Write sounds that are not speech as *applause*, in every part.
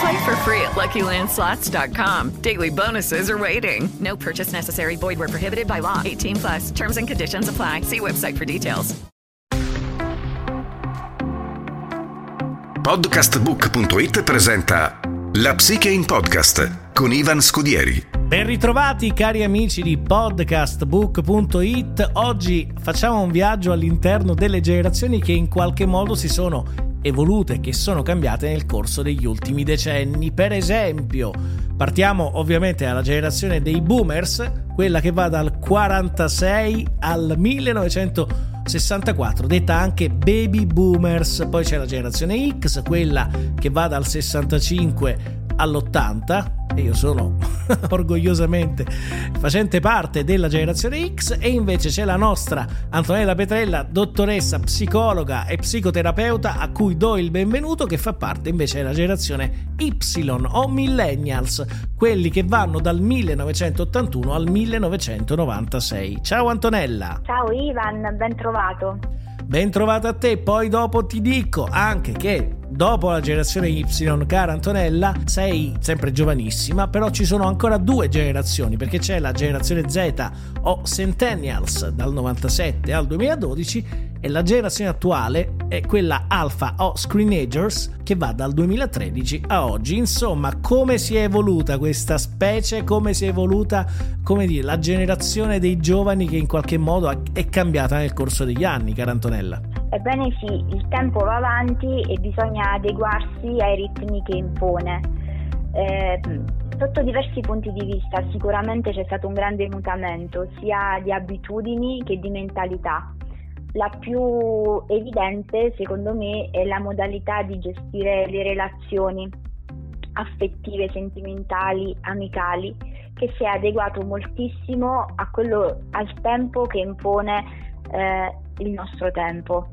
Play for free at LuckyLandSlots.com. Daily bonuses are waiting. No purchase necessary. Void were prohibited by law. 18 plus. Terms and conditions apply. See website for details. Podcastbook.it presenta La Psiche in Podcast con Ivan Scudieri. Ben ritrovati cari amici di podcastbook.it. Oggi facciamo un viaggio all'interno delle generazioni che in qualche modo si sono evolute, che sono cambiate nel corso degli ultimi decenni. Per esempio, partiamo ovviamente dalla generazione dei boomers, quella che va dal 46 al 1964, detta anche baby boomers. Poi c'è la generazione X, quella che va dal 65 all'80 e io sono *laughs* orgogliosamente facente parte della generazione X e invece c'è la nostra Antonella Petrella, dottoressa psicologa e psicoterapeuta a cui do il benvenuto che fa parte invece della generazione Y o millennials, quelli che vanno dal 1981 al 1996. Ciao Antonella. Ciao Ivan, ben trovato. Ben trovata a te, poi dopo ti dico anche che dopo la generazione Y, cara Antonella, sei sempre giovanissima, però ci sono ancora due generazioni, perché c'è la generazione Z o Centennials dal 97 al 2012 e la generazione attuale è quella Alpha o Screenagers che va dal 2013 a oggi. Insomma, come si è evoluta questa specie, come si è evoluta, come dire, la generazione dei giovani che in qualche modo è cambiata nel corso degli anni, cara Antonella? Ebbene sì, il tempo va avanti e bisogna adeguarsi ai ritmi che impone. Eh, sotto diversi punti di vista sicuramente c'è stato un grande mutamento sia di abitudini che di mentalità. La più evidente, secondo me, è la modalità di gestire le relazioni affettive, sentimentali, amicali, che si è adeguato moltissimo a quello, al tempo che impone eh, il nostro tempo.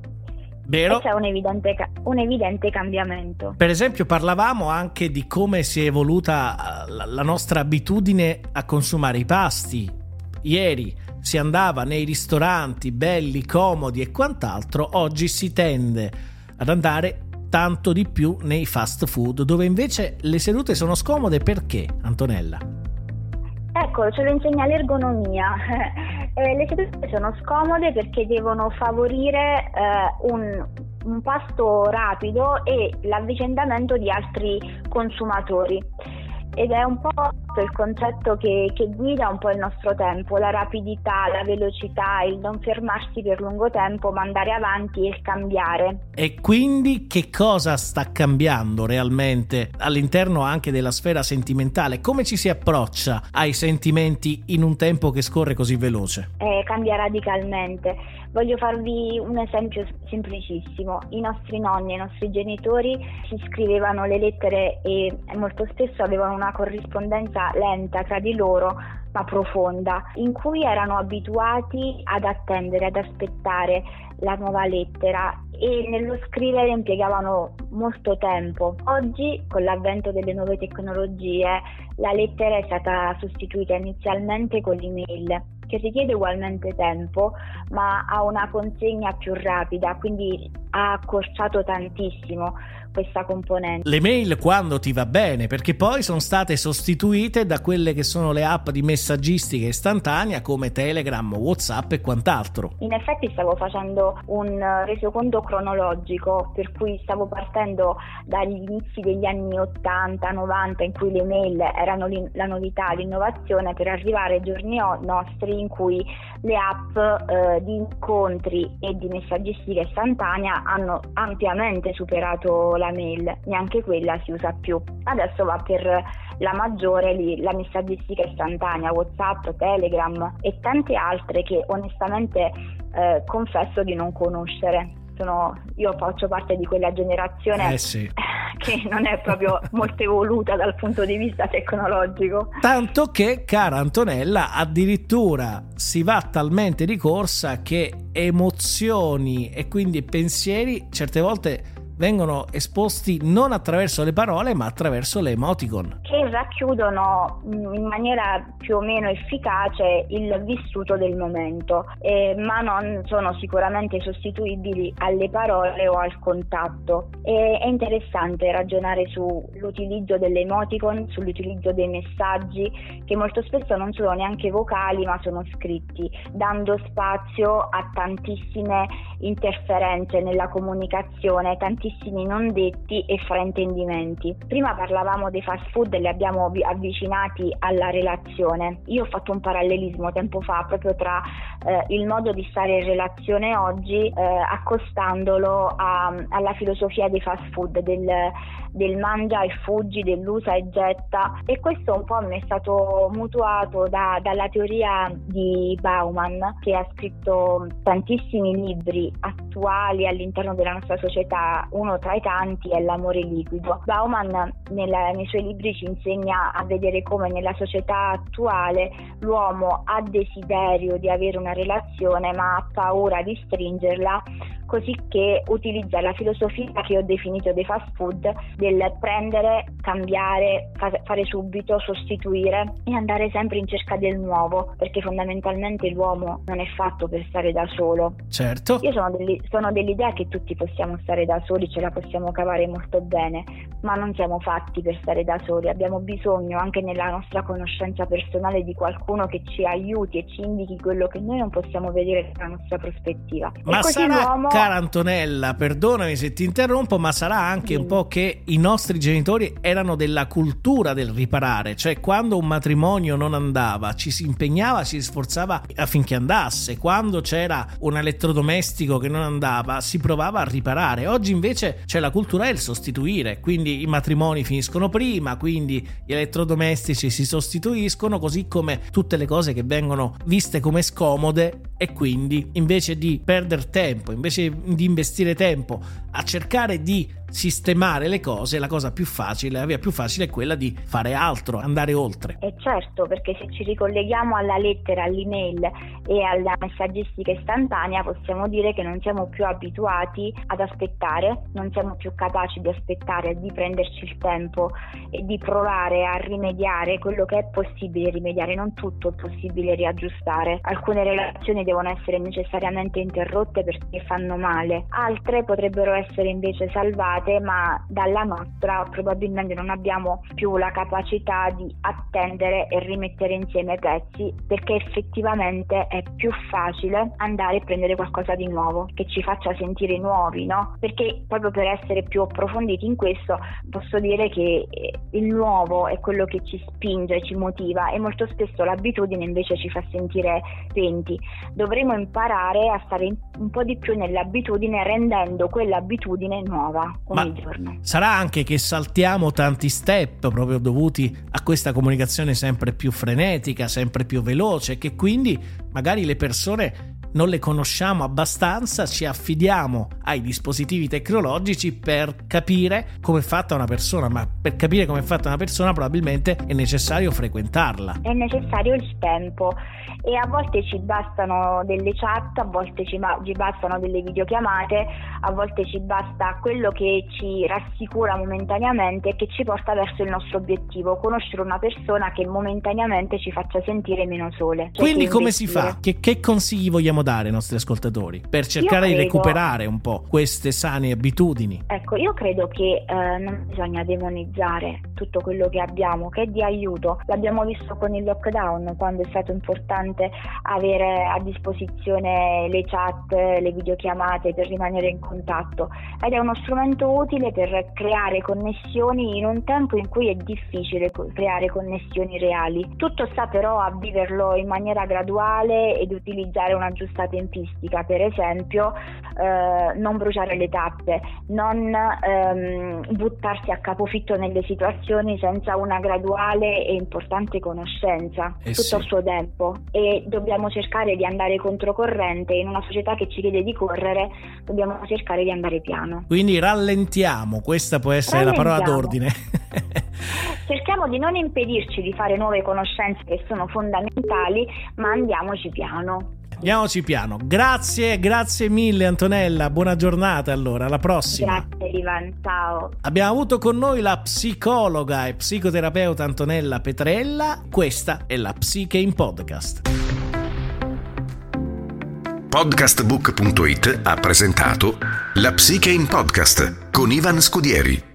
Vero? E c'è un evidente, un evidente, cambiamento. Per esempio parlavamo anche di come si è evoluta la, la nostra abitudine a consumare i pasti. Ieri si andava nei ristoranti belli, comodi e quant'altro, oggi si tende ad andare tanto di più nei fast food, dove invece le sedute sono scomode perché, Antonella? Ecco, ce lo insegna l'ergonomia. *laughs* Eh, le sedute sono scomode perché devono favorire eh, un, un pasto rapido e l'avvicendamento di altri consumatori ed è un po' il concetto che, che, guida un po' il nostro tempo, la rapidità, la velocità, il non fermarsi per lungo tempo, ma andare avanti e cambiare. E quindi che cosa sta cambiando realmente all'interno anche della sfera sentimentale? Come ci si approccia ai sentimenti in un tempo che scorre così veloce? Eh, cambia radicalmente. Voglio farvi un esempio semplicissimo. I nostri nonni i nostri genitori si scrivevano le lettere e molto spesso avevano una corrispondenza lenta tra di loro ma profonda, in cui erano abituati ad attendere, ad aspettare la nuova lettera e nello scrivere impiegavano molto tempo. Oggi, con l'avvento delle nuove tecnologie, la lettera è stata sostituita inizialmente con l'email che richiede ugualmente tempo ma ha una consegna più rapida, quindi ha accorciato tantissimo questa componente. Le mail quando ti va bene, perché poi sono state sostituite da quelle che sono le app di messaggistica istantanea come Telegram, Whatsapp e quant'altro. In effetti stavo facendo un resoconto cronologico per cui stavo partendo dagli inizi degli anni 80-90 in cui le mail erano la novità, l'innovazione per arrivare ai giorni nostri in cui le app eh, di incontri e di messaggistica istantanea hanno ampiamente superato la mail, neanche quella si usa più. Adesso va per la maggiore lì, la messaggistica istantanea, WhatsApp, Telegram e tante altre che onestamente eh, confesso di non conoscere. Sono, io faccio parte di quella generazione eh sì. Che non è proprio molto evoluta dal punto di vista tecnologico. Tanto che, cara Antonella, addirittura si va talmente di corsa che emozioni e quindi pensieri certe volte vengono esposti non attraverso le parole ma attraverso le emoticon. Che racchiudono mm, in maniera più o meno efficace il vissuto del momento, eh, ma non sono sicuramente sostituibili alle parole o al contatto. E, è interessante ragionare sull'utilizzo delle emoticon, sull'utilizzo dei messaggi che molto spesso non sono neanche vocali ma sono scritti, dando spazio a tantissime interferenze nella comunicazione, tantissime tantissimi non detti e fraintendimenti. Prima parlavamo dei fast food e li abbiamo avvicinati alla relazione. Io ho fatto un parallelismo tempo fa proprio tra eh, il modo di stare in relazione oggi eh, accostandolo a, alla filosofia dei fast food, del, del mangia e fuggi, dell'usa e getta e questo un po' mi è stato mutuato da, dalla teoria di Bauman che ha scritto tantissimi libri attuali all'interno della nostra società uno tra i tanti è l'amore liquido. Bauman nella, nei suoi libri ci insegna a vedere come nella società attuale l'uomo ha desiderio di avere una relazione ma ha paura di stringerla così che utilizza la filosofia che ho definito dei fast food del prendere, cambiare, fare subito, sostituire e andare sempre in cerca del nuovo, perché fondamentalmente l'uomo non è fatto per stare da solo. Certo. Io sono, dell'idea che tutti possiamo stare da soli, ce la possiamo cavare molto bene, ma non siamo fatti per stare da soli, abbiamo bisogno anche nella nostra conoscenza personale di qualcuno che ci aiuti e ci indichi quello che noi non possiamo vedere dalla nostra prospettiva. Ma sarà, l'uomo... cara Antonella, perdonami se ti interrompo, ma sarà anche sì. un po' che i nostri genitori erano della cultura del riparare, cioè quando un matrimonio non andava ci si impegnava, si sforzava affinché andasse, quando c'era un elettrodomestico che non andava si provava a riparare, oggi invece c'è la cultura del sostituire, quindi i matrimoni finiscono prima, quindi gli elettrodomestici si sostituiscono, così come tutte le cose che vengono viste come scomode e quindi invece di perdere tempo, invece di investire tempo a cercare di sistemare le cose, la cosa più facile, la via più facile è quella di fare altro, andare oltre. E certo, perché se ci ricolleghiamo alla lettera, all'email e alla messaggistica istantanea, possiamo dire che non siamo più abituati ad aspettare, non siamo più capaci di aspettare, di prenderci il tempo e di provare a rimediare quello che è possibile rimediare, non tutto è possibile riaggiustare. Alcune relazioni devono essere necessariamente interrotte perché fanno male, altre potrebbero essere invece salvate ma dalla nostra probabilmente non abbiamo più la capacità di attendere e rimettere insieme i pezzi perché effettivamente è più facile andare a prendere qualcosa di nuovo che ci faccia sentire nuovi, no? Perché proprio per essere più approfonditi in questo posso dire che eh, il nuovo è quello che ci spinge, ci motiva e molto spesso l'abitudine invece ci fa sentire spenti. Dovremo imparare a stare un po' di più nell'abitudine rendendo quell'abitudine nuova ogni Ma giorno. Sarà anche che saltiamo tanti step proprio dovuti a questa comunicazione sempre più frenetica, sempre più veloce, che quindi magari le persone non le conosciamo abbastanza, ci affidiamo ai dispositivi tecnologici per capire come è fatta una persona, ma per capire come è fatta una persona probabilmente è necessario frequentarla. È necessario il tempo e a volte ci bastano delle chat, a volte ci, ci bastano delle videochiamate, a volte ci basta quello che ci rassicura momentaneamente e che ci porta verso il nostro obiettivo, conoscere una persona che momentaneamente ci faccia sentire meno sole. Cioè Quindi come si fa? Che, che consigli vogliamo dare ai nostri ascoltatori per cercare credo... di recuperare un po' queste sane abitudini? Ecco, io credo che eh, non bisogna demonizzare tutto quello che abbiamo, che è di aiuto. L'abbiamo visto con il lockdown, quando è stato importante avere a disposizione le chat, le videochiamate per rimanere in contatto ed è uno strumento utile per creare connessioni in un tempo in cui è difficile creare connessioni reali. Tutto sta però a viverlo in maniera graduale ed utilizzare una giusta tempistica, per esempio eh, non bruciare le tappe, non ehm, buttarsi a capofitto nelle situazioni senza una graduale e importante conoscenza, eh tutto sì. il suo tempo e dobbiamo cercare di andare controcorrente in una società che ci chiede di correre, dobbiamo cercare di andare piano. Quindi rallentiamo, questa può essere la parola d'ordine. *laughs* Cerchiamo di non impedirci di fare nuove conoscenze che sono fondamentali, ma andiamoci piano. Andiamoci piano. Grazie, grazie mille Antonella. Buona giornata allora, alla prossima. Grazie Ivan, ciao. Abbiamo avuto con noi la psicologa e psicoterapeuta Antonella Petrella. Questa è la Psiche in Podcast. Podcastbook.it ha presentato La Psiche in Podcast con Ivan Scudieri.